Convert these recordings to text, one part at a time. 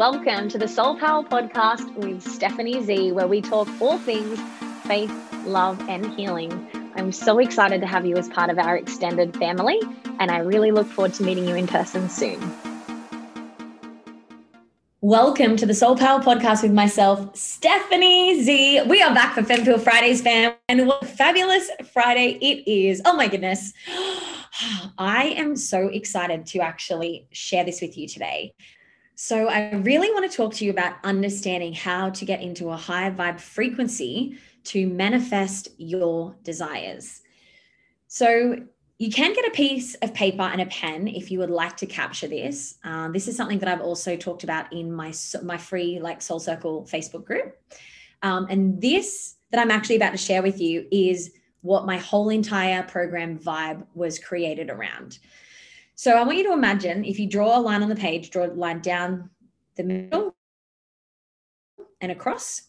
welcome to the Soul Power Podcast with Stephanie Zee, where we talk all things faith, love, and healing. I'm so excited to have you as part of our extended family, and I really look forward to meeting you in person soon. Welcome to the Soul Power Podcast with myself, Stephanie Zee. We are back for Femfeel Fridays, fam, and what fabulous Friday it is. Oh my goodness. I am so excited to actually share this with you today. So, I really want to talk to you about understanding how to get into a higher vibe frequency to manifest your desires. So, you can get a piece of paper and a pen if you would like to capture this. Uh, this is something that I've also talked about in my my free like Soul Circle Facebook group. Um, and this that I'm actually about to share with you is what my whole entire program vibe was created around. So I want you to imagine if you draw a line on the page, draw a line down the middle and across,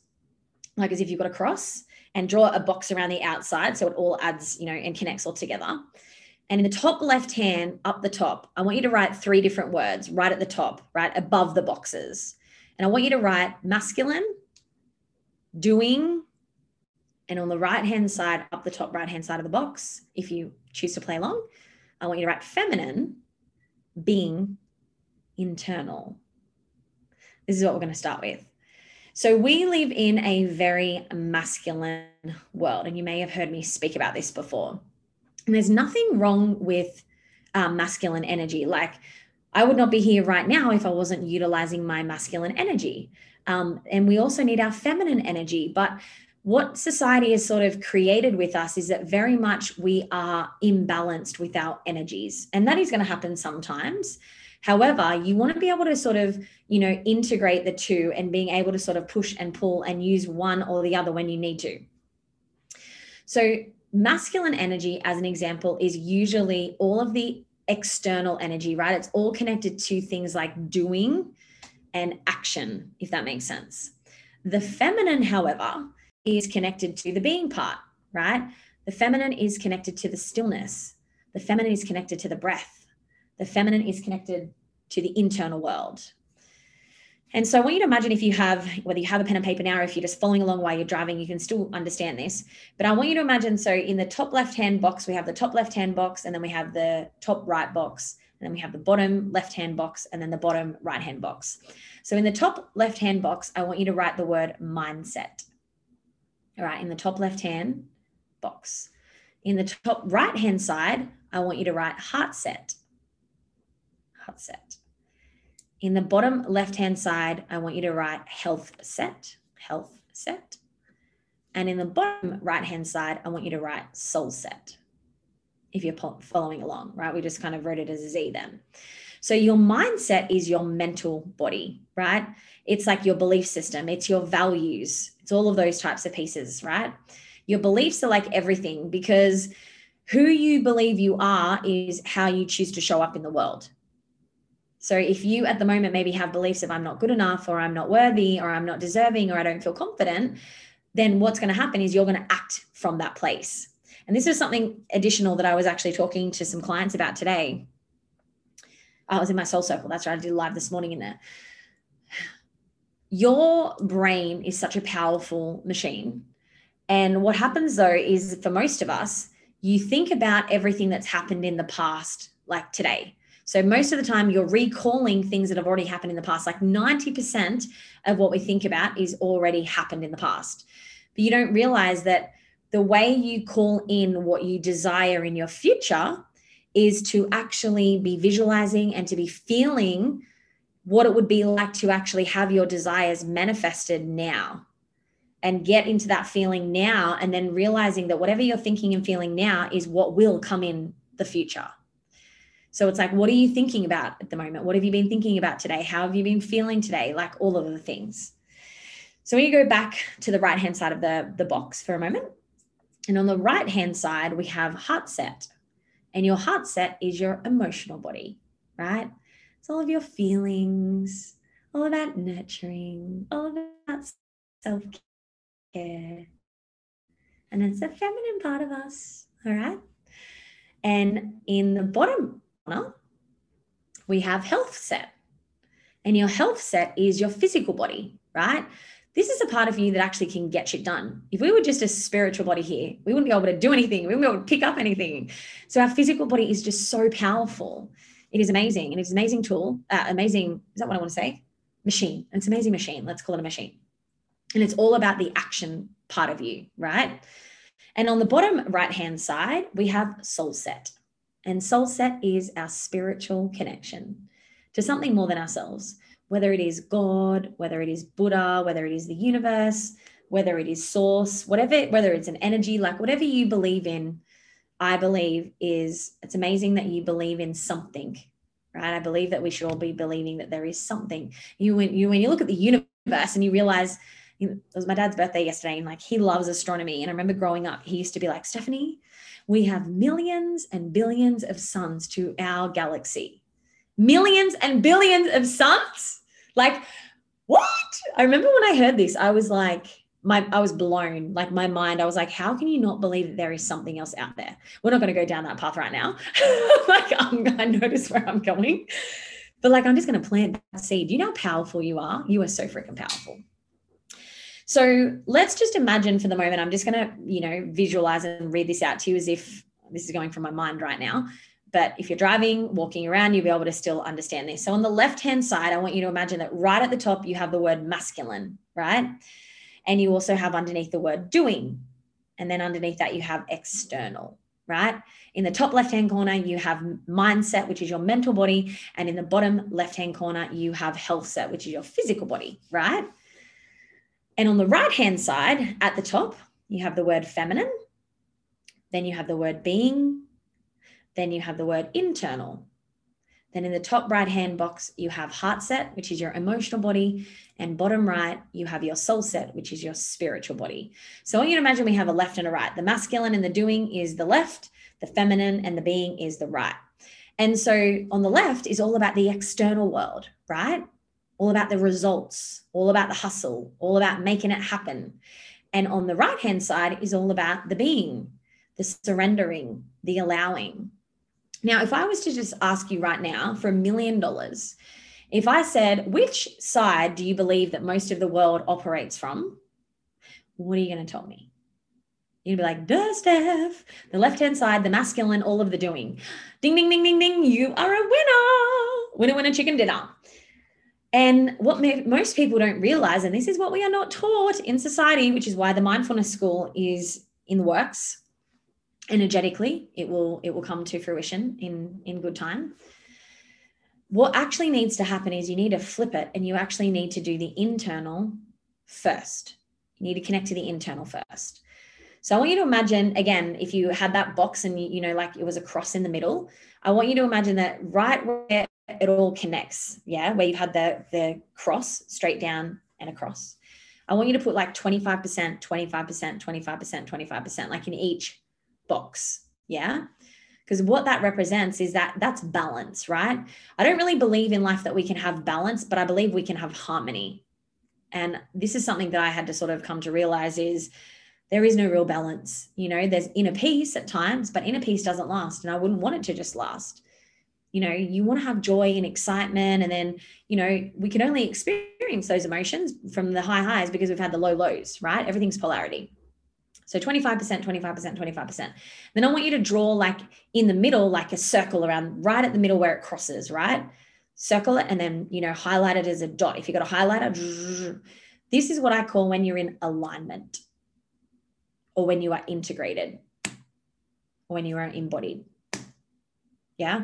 like as if you've got a cross, and draw a box around the outside so it all adds, you know, and connects all together. And in the top left hand, up the top, I want you to write three different words right at the top, right above the boxes. And I want you to write masculine, doing, and on the right hand side, up the top right hand side of the box, if you choose to play along, I want you to write feminine, being internal. This is what we're going to start with. So, we live in a very masculine world, and you may have heard me speak about this before. And there's nothing wrong with um, masculine energy. Like, I would not be here right now if I wasn't utilizing my masculine energy. Um, and we also need our feminine energy. But what society has sort of created with us is that very much we are imbalanced with our energies and that is going to happen sometimes. However you want to be able to sort of you know integrate the two and being able to sort of push and pull and use one or the other when you need to. So masculine energy as an example is usually all of the external energy right? It's all connected to things like doing and action if that makes sense. The feminine however is connected to the being part, right? The feminine is connected to the stillness. The feminine is connected to the breath. The feminine is connected to the internal world. And so I want you to imagine if you have, whether you have a pen and paper now or if you're just following along while you're driving, you can still understand this. But I want you to imagine so in the top left hand box, we have the top left hand box, and then we have the top right box, and then we have the bottom left hand box, and then the bottom right hand box. So in the top left hand box, I want you to write the word mindset all right, in the top left hand box. In the top right hand side, I want you to write heart set. Heart set. In the bottom left hand side, I want you to write health set. Health set. And in the bottom right hand side, I want you to write soul set. If you're following along, right? We just kind of wrote it as a Z then. So your mindset is your mental body, right? It's like your belief system, it's your values, it's all of those types of pieces, right? Your beliefs are like everything because who you believe you are is how you choose to show up in the world. So if you at the moment maybe have beliefs of I'm not good enough or I'm not worthy or I'm not deserving or I don't feel confident, then what's going to happen is you're going to act from that place. And this is something additional that I was actually talking to some clients about today. I was in my soul circle. That's right. I did live this morning in there your brain is such a powerful machine. And what happens though is for most of us, you think about everything that's happened in the past, like today. So most of the time, you're recalling things that have already happened in the past. Like 90% of what we think about is already happened in the past. But you don't realize that the way you call in what you desire in your future is to actually be visualizing and to be feeling what it would be like to actually have your desires manifested now and get into that feeling now and then realizing that whatever you're thinking and feeling now is what will come in the future. So it's like, what are you thinking about at the moment? What have you been thinking about today? How have you been feeling today? Like all of the things. So when you go back to the right hand side of the, the box for a moment, and on the right hand side, we have heart set. And your heart set is your emotional body, right? It's all of your feelings, all about nurturing, all about self care. And it's the feminine part of us. All right. And in the bottom corner, we have health set. And your health set is your physical body, right? This is a part of you that actually can get shit done. If we were just a spiritual body here, we wouldn't be able to do anything. We wouldn't be able to pick up anything. So our physical body is just so powerful. It is amazing. And it's an amazing tool, uh, amazing, is that what I want to say? Machine. It's an amazing machine. Let's call it a machine. And it's all about the action part of you, right? And on the bottom right hand side, we have soul set. And soul set is our spiritual connection to something more than ourselves, whether it is God, whether it is Buddha, whether it is the universe, whether it is source, whatever, whether it's an energy, like whatever you believe in, I believe is it's amazing that you believe in something, right? I believe that we should all be believing that there is something. You when you when you look at the universe and you realize it was my dad's birthday yesterday and like he loves astronomy and i remember growing up he used to be like stephanie we have millions and billions of suns to our galaxy millions and billions of suns like what i remember when i heard this i was like my i was blown like my mind i was like how can you not believe that there is something else out there we're not going to go down that path right now like I'm, i notice where i'm going but like i'm just going to plant that seed you know how powerful you are you are so freaking powerful so let's just imagine for the moment, I'm just going to, you know, visualize and read this out to you as if this is going from my mind right now. But if you're driving, walking around, you'll be able to still understand this. So on the left hand side, I want you to imagine that right at the top, you have the word masculine, right? And you also have underneath the word doing. And then underneath that, you have external, right? In the top left hand corner, you have mindset, which is your mental body. And in the bottom left hand corner, you have health set, which is your physical body, right? And on the right hand side at the top, you have the word feminine. Then you have the word being. Then you have the word internal. Then in the top right hand box, you have heart set, which is your emotional body. And bottom right, you have your soul set, which is your spiritual body. So I want you to imagine we have a left and a right. The masculine and the doing is the left, the feminine and the being is the right. And so on the left is all about the external world, right? all about the results, all about the hustle, all about making it happen. And on the right hand side is all about the being, the surrendering, the allowing. Now, if I was to just ask you right now for a million dollars, if I said, which side do you believe that most of the world operates from? What are you going to tell me? You'd be like, duh, Steph. The left hand side, the masculine, all of the doing. Ding, ding, ding, ding, ding. You are a winner. Winner, winner, chicken dinner. And what most people don't realize, and this is what we are not taught in society, which is why the mindfulness school is in the works. Energetically, it will it will come to fruition in in good time. What actually needs to happen is you need to flip it, and you actually need to do the internal first. You need to connect to the internal first. So I want you to imagine again, if you had that box and you, you know, like it was a cross in the middle, I want you to imagine that right where it all connects, yeah, where you've had the the cross straight down and across. I want you to put like 25%, 25%, 25%, 25%, like in each box. Yeah. Because what that represents is that that's balance, right? I don't really believe in life that we can have balance, but I believe we can have harmony. And this is something that I had to sort of come to realize is there is no real balance. You know, there's inner peace at times, but inner peace doesn't last. And I wouldn't want it to just last you know you want to have joy and excitement and then you know we can only experience those emotions from the high highs because we've had the low lows right everything's polarity so 25% 25% 25% then i want you to draw like in the middle like a circle around right at the middle where it crosses right? Circle it and then you know highlight it as a dot. If you got a highlighter this is what i call when you're in alignment or when you are integrated or when you are embodied. Yeah?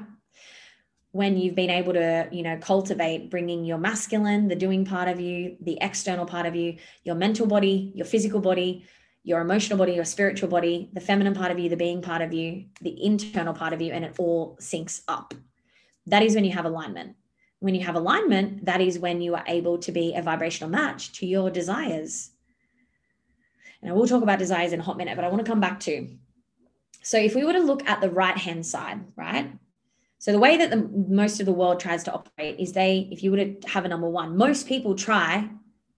When you've been able to you know cultivate bringing your masculine the doing part of you the external part of you your mental body your physical body your emotional body your spiritual body the feminine part of you the being part of you the internal part of you and it all syncs up. That is when you have alignment. When you have alignment that is when you are able to be a vibrational match to your desires. And I will talk about desires in a hot minute but I want to come back to so if we were to look at the right hand side right? So the way that the most of the world tries to operate is they, if you were to have a number one, most people try.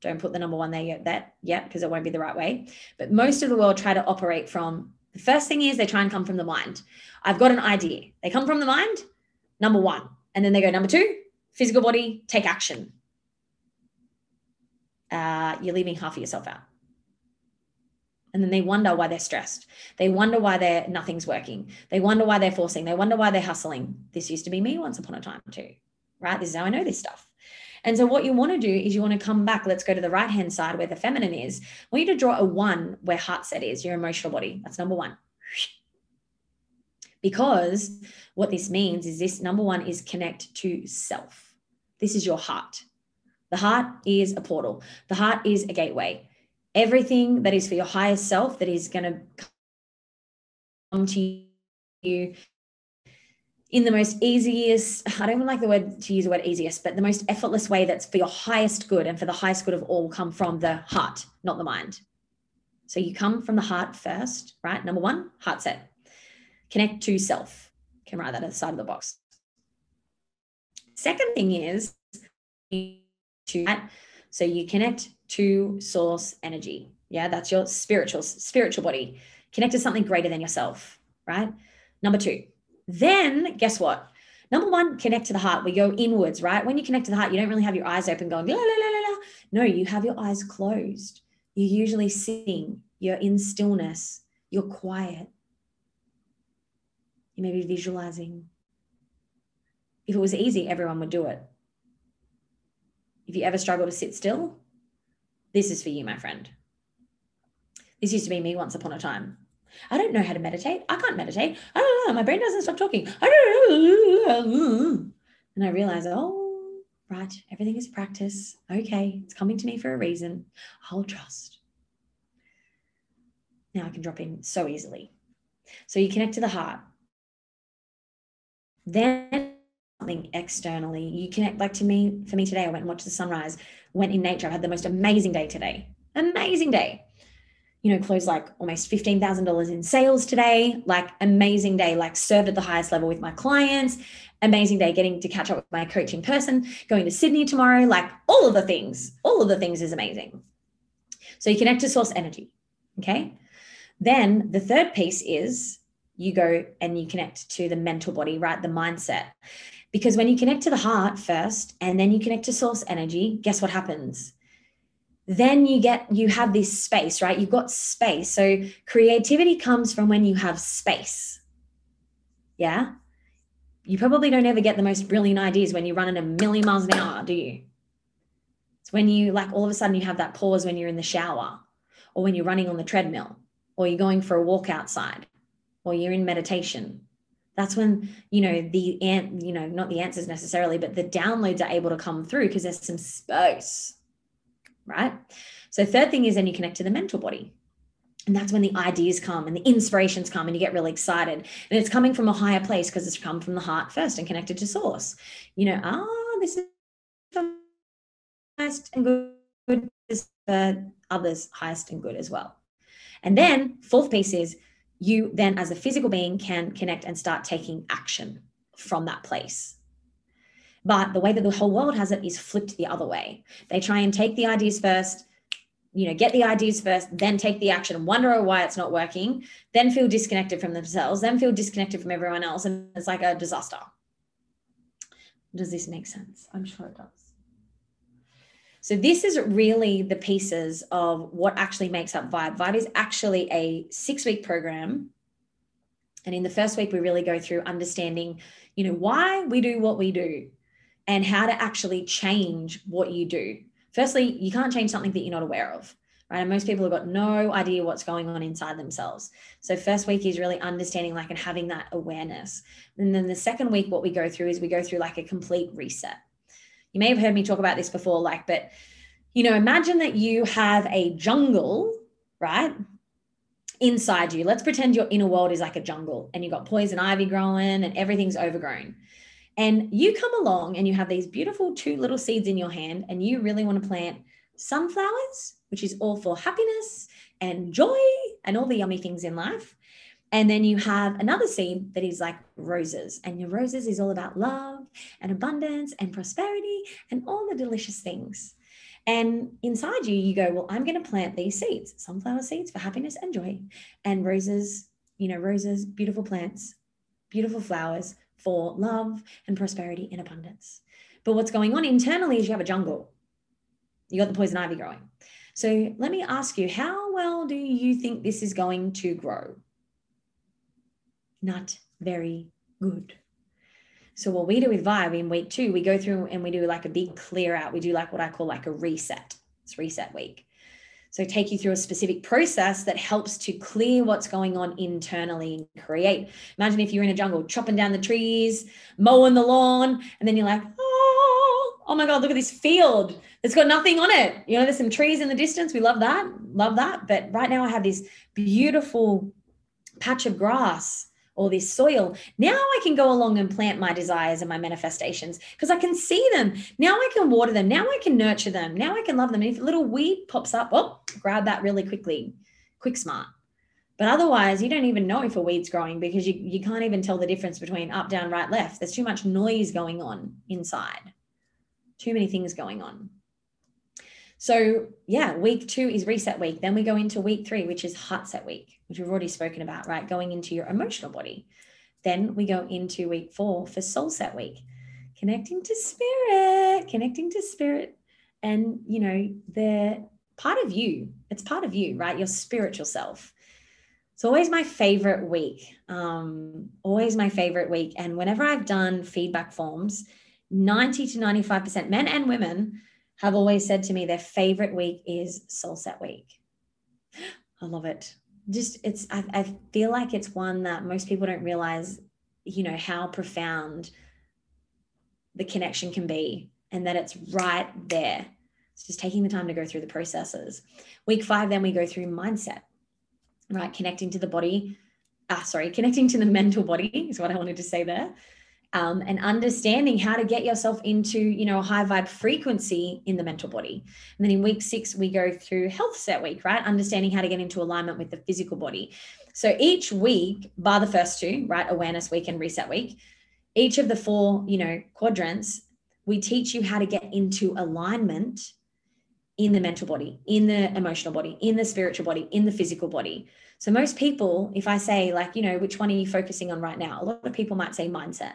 Don't put the number one there yet, that yet because it won't be the right way. But most of the world try to operate from the first thing is they try and come from the mind. I've got an idea. They come from the mind, number one, and then they go number two, physical body, take action. Uh, you're leaving half of yourself out. And then they wonder why they're stressed. They wonder why they're nothing's working. They wonder why they're forcing. They wonder why they're hustling. This used to be me once upon a time too, right? This is how I know this stuff. And so, what you want to do is you want to come back. Let's go to the right hand side where the feminine is. I want you to draw a one where heart set is, your emotional body. That's number one. Because what this means is this number one is connect to self. This is your heart. The heart is a portal, the heart is a gateway. Everything that is for your highest self that is going to come to you in the most easiest, I don't even like the word to use the word easiest, but the most effortless way that's for your highest good and for the highest good of all come from the heart, not the mind. So you come from the heart first, right? Number one, heart set. Connect to self. Can write that at the side of the box. Second thing is to so you connect to source energy. Yeah, that's your spiritual spiritual body. Connect to something greater than yourself, right? Number two, then guess what? Number one, connect to the heart. We go inwards, right? When you connect to the heart, you don't really have your eyes open going, la, la, la, la, la. No, you have your eyes closed. You're usually sitting, you're in stillness, you're quiet. You may be visualizing. If it was easy, everyone would do it. If you ever struggle to sit still, this is for you, my friend. This used to be me once upon a time. I don't know how to meditate. I can't meditate. I don't know. My brain doesn't stop talking. And I realize, oh, right, everything is practice. Okay, it's coming to me for a reason. I'll trust. Now I can drop in so easily. So you connect to the heart. Then something externally. You connect, like to me, for me today, I went and watched the sunrise, went in nature. I had the most amazing day today. Amazing day you know, closed like almost $15,000 in sales today, like amazing day, like served at the highest level with my clients, amazing day getting to catch up with my coaching person, going to Sydney tomorrow, like all of the things, all of the things is amazing. So you connect to source energy. Okay. Then the third piece is you go and you connect to the mental body, right? The mindset. Because when you connect to the heart first and then you connect to source energy, guess what happens? Then you get you have this space right? You've got space. So creativity comes from when you have space. Yeah? You probably don't ever get the most brilliant ideas when you're running a million miles an hour do you? It's when you like all of a sudden you have that pause when you're in the shower or when you're running on the treadmill or you're going for a walk outside or you're in meditation. That's when you know the ant you know not the answers necessarily but the downloads are able to come through because there's some space right? So, third thing is then you connect to the mental body. And that's when the ideas come and the inspirations come and you get really excited. And it's coming from a higher place because it's come from the heart first and connected to source. You know, ah, oh, this is highest and good is for others highest and good as well. And then fourth piece is you then as a physical being can connect and start taking action from that place. But the way that the whole world has it is flipped the other way. They try and take the ideas first, you know, get the ideas first, then take the action, wonder why it's not working, then feel disconnected from themselves, then feel disconnected from everyone else. And it's like a disaster. Does this make sense? I'm sure it does. So, this is really the pieces of what actually makes up Vibe. Vibe is actually a six week program. And in the first week, we really go through understanding, you know, why we do what we do and how to actually change what you do. Firstly, you can't change something that you're not aware of, right? And most people have got no idea what's going on inside themselves. So, first week is really understanding, like, and having that awareness. And then the second week, what we go through is we go through like a complete reset. You may have heard me talk about this before, like, but you know, imagine that you have a jungle, right? Inside you. Let's pretend your inner world is like a jungle and you've got poison ivy growing and everything's overgrown and you come along and you have these beautiful two little seeds in your hand, and you really want to plant sunflowers, which is all for happiness and joy and all the yummy things in life. And then you have another seed that is like roses, and your roses is all about love and abundance and prosperity and all the delicious things. And inside you, you go, Well, I'm going to plant these seeds, sunflower seeds for happiness and joy, and roses, you know, roses, beautiful plants, beautiful flowers for love and prosperity in abundance. But what's going on internally is you have a jungle. You got the poison ivy growing. So let me ask you, how well do you think this is going to grow? Not very good. So what we do with Vibe in week two, we go through and we do like a big clear out. We do like what I call like a reset. It's reset week. So take you through a specific process that helps to clear what's going on internally and create. Imagine if you're in a jungle, chopping down the trees, mowing the lawn, and then you're like, oh, oh my God, look at this field. It's got nothing on it. You know, there's some trees in the distance. We love that. Love that. But right now I have this beautiful patch of grass or this soil. Now I can go along and plant my desires and my manifestations because I can see them. Now I can water them. Now I can nurture them. Now I can love them. And if a little weed pops up, oh, grab that really quickly. Quick smart. But otherwise, you don't even know if a weed's growing because you, you can't even tell the difference between up, down, right, left. There's too much noise going on inside, too many things going on. So, yeah, week two is reset week. Then we go into week three, which is heart set week, which we've already spoken about, right? Going into your emotional body. Then we go into week four for soul set week, connecting to spirit, connecting to spirit. And, you know, they're part of you, it's part of you, right? Your spiritual self. It's always my favorite week. Um, always my favorite week. And whenever I've done feedback forms, 90 to 95% men and women have always said to me their favorite week is Soul Set Week. I love it. Just it's I, I feel like it's one that most people don't realize, you know, how profound the connection can be and that it's right there. It's just taking the time to go through the processes. Week five, then we go through mindset, right? Connecting to the body. Ah, sorry, connecting to the mental body is what I wanted to say there um, and understanding how to get yourself into you know a high vibe frequency in the mental body. And then in week six we go through health set week right? Understanding how to get into alignment with the physical body. So each week bar the first two right? Awareness week and reset week each of the four you know quadrants we teach you how to get into alignment in the mental body in the emotional body in the spiritual body in the physical body. So most people if i say like you know which one are you focusing on right now? A lot of people might say mindset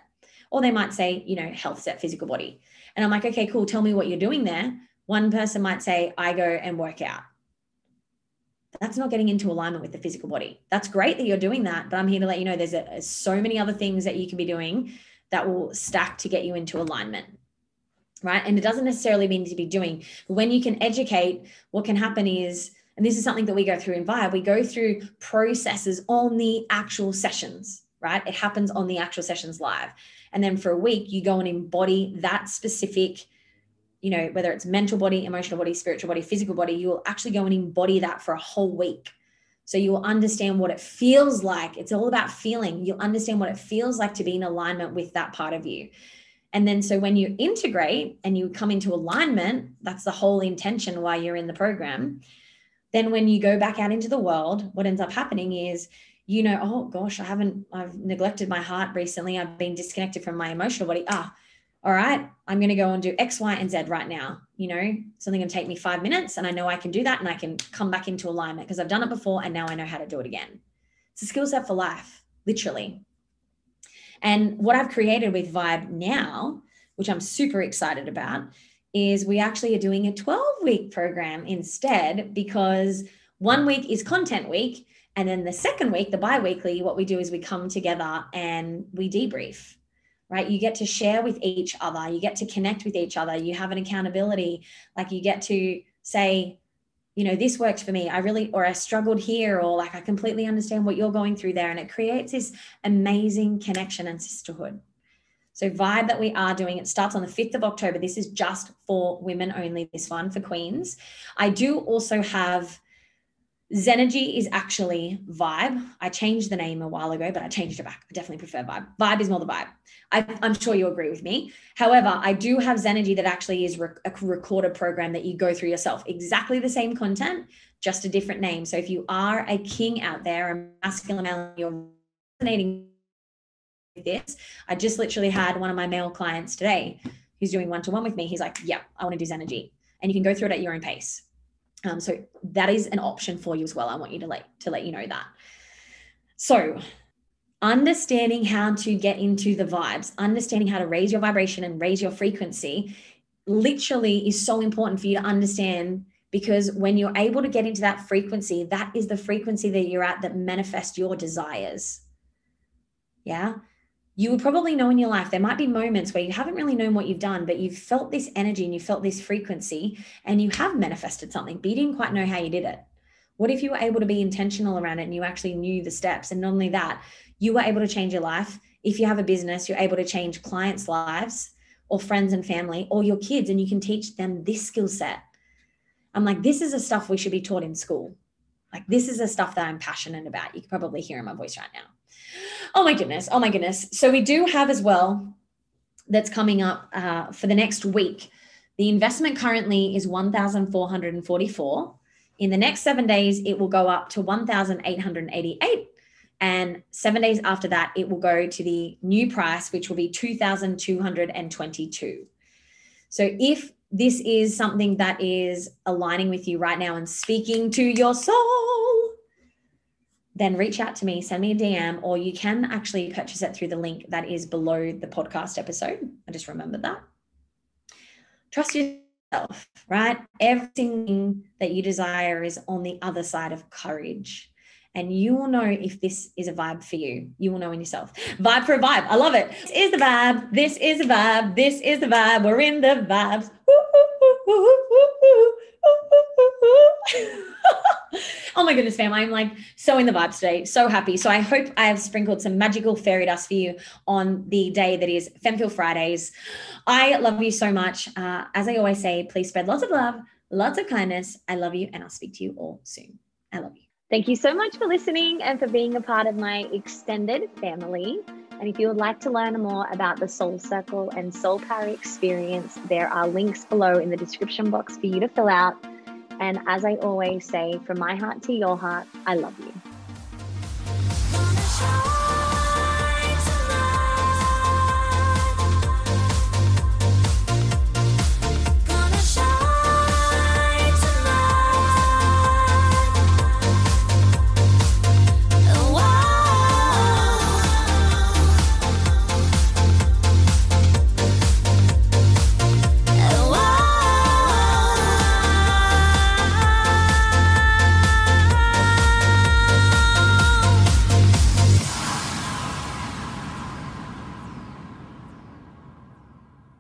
or they might say, you know, health set physical body. And I'm like, okay, cool. Tell me what you're doing there. One person might say, I go and work out. That's not getting into alignment with the physical body. That's great that you're doing that, but I'm here to let you know there's a, so many other things that you can be doing that will stack to get you into alignment right? And it doesn't necessarily mean to be doing. But when you can educate, what can happen is, and this is something that we go through in Vibe, we go through processes on the actual sessions, right? It happens on the actual sessions live. And then for a week, you go and embody that specific, you know, whether it's mental body, emotional body, spiritual body, physical body, you will actually go and embody that for a whole week. So you will understand what it feels like. It's all about feeling. You'll understand what it feels like to be in alignment with that part of you. And then, so when you integrate and you come into alignment, that's the whole intention why you're in the program. Then, when you go back out into the world, what ends up happening is you know, oh gosh, I haven't, I've neglected my heart recently. I've been disconnected from my emotional body. Ah, all right, I'm going to go and do X, Y, and Z right now. You know, something going to take me five minutes and I know I can do that and I can come back into alignment because I've done it before and now I know how to do it again. It's a skill set for life, literally. And what I've created with Vibe now, which I'm super excited about, is we actually are doing a 12 week program instead because one week is content week and then the second week, the bi weekly, what we do is we come together and we debrief, right? You get to share with each other, you get to connect with each other, you have an accountability. Like you get to say, you know, this worked for me. I really, or I struggled here, or like I completely understand what you're going through there. And it creates this amazing connection and sisterhood. So, Vibe that we are doing, it starts on the 5th of October. This is just for women only, this one for queens. I do also have Zenergy is actually Vibe. I changed the name a while ago, but I changed it back. I definitely prefer Vibe. Vibe is more the vibe. I, am sure you agree with me. However, I do have Zenergy that actually is rec- a recorded program that you go through yourself. Exactly the same content, just a different name. So if you are a king out there, a masculine male, you're resonating with this. I just literally had one of my male clients today who's doing one to one with me. He's like, "Yeah, I want to do Zenergy," and you can go through it at your own pace. Um, so that is an option for you as well. I want you to let to let you know that. So understanding how to get into the vibes, understanding how to raise your vibration and raise your frequency literally is so important for you to understand because when you're able to get into that frequency, that is the frequency that you're at that manifests your desires. Yeah. You will probably know in your life there might be moments where you haven't really known what you've done, but you've felt this energy and you felt this frequency and you have manifested something, but you didn't quite know how you did it. What if you were able to be intentional around it and you actually knew the steps? And not only that, you were able to change your life. If you have a business, you're able to change clients' lives or friends and family or your kids, and you can teach them this skill set I'm like, this is the stuff we should be taught in school. Like, this is the stuff that I'm passionate about. You can probably hear in my voice right now. Oh my goodness. Oh my goodness. So, we do have as well that's coming up uh, for the next week. The investment currently is 1,444. In the next seven days, it will go up to 1,888. And seven days after that, it will go to the new price, which will be 2,222. So if this is something that is aligning with you right now and speaking to your soul, then reach out to me, send me a DM, or you can actually purchase it through the link that is below the podcast episode. I just remembered that. Trust yourself, right? Everything that you desire is on the other side of courage and you will know if this is a vibe for you. You will know in yourself. Vibe for a vibe. I love it. This is the vibe. This is the vibe. This is the vibe. We're in the vibes. oh my goodness, fam. I'm like so in the vibes today. So happy. So I hope I have sprinkled some magical fairy dust for you on the day that is Femfeel Fridays. I love you so much. Uh, as I always say, please spread lots of love, lots of kindness. I love you, and I'll speak to you all soon. I love you. Thank you so much for listening and for being a part of my extended family. And if you would like to learn more about the Soul Circle and Soul Power experience, there are links below in the description box for you to fill out. And as I always say, from my heart to your heart, I love you.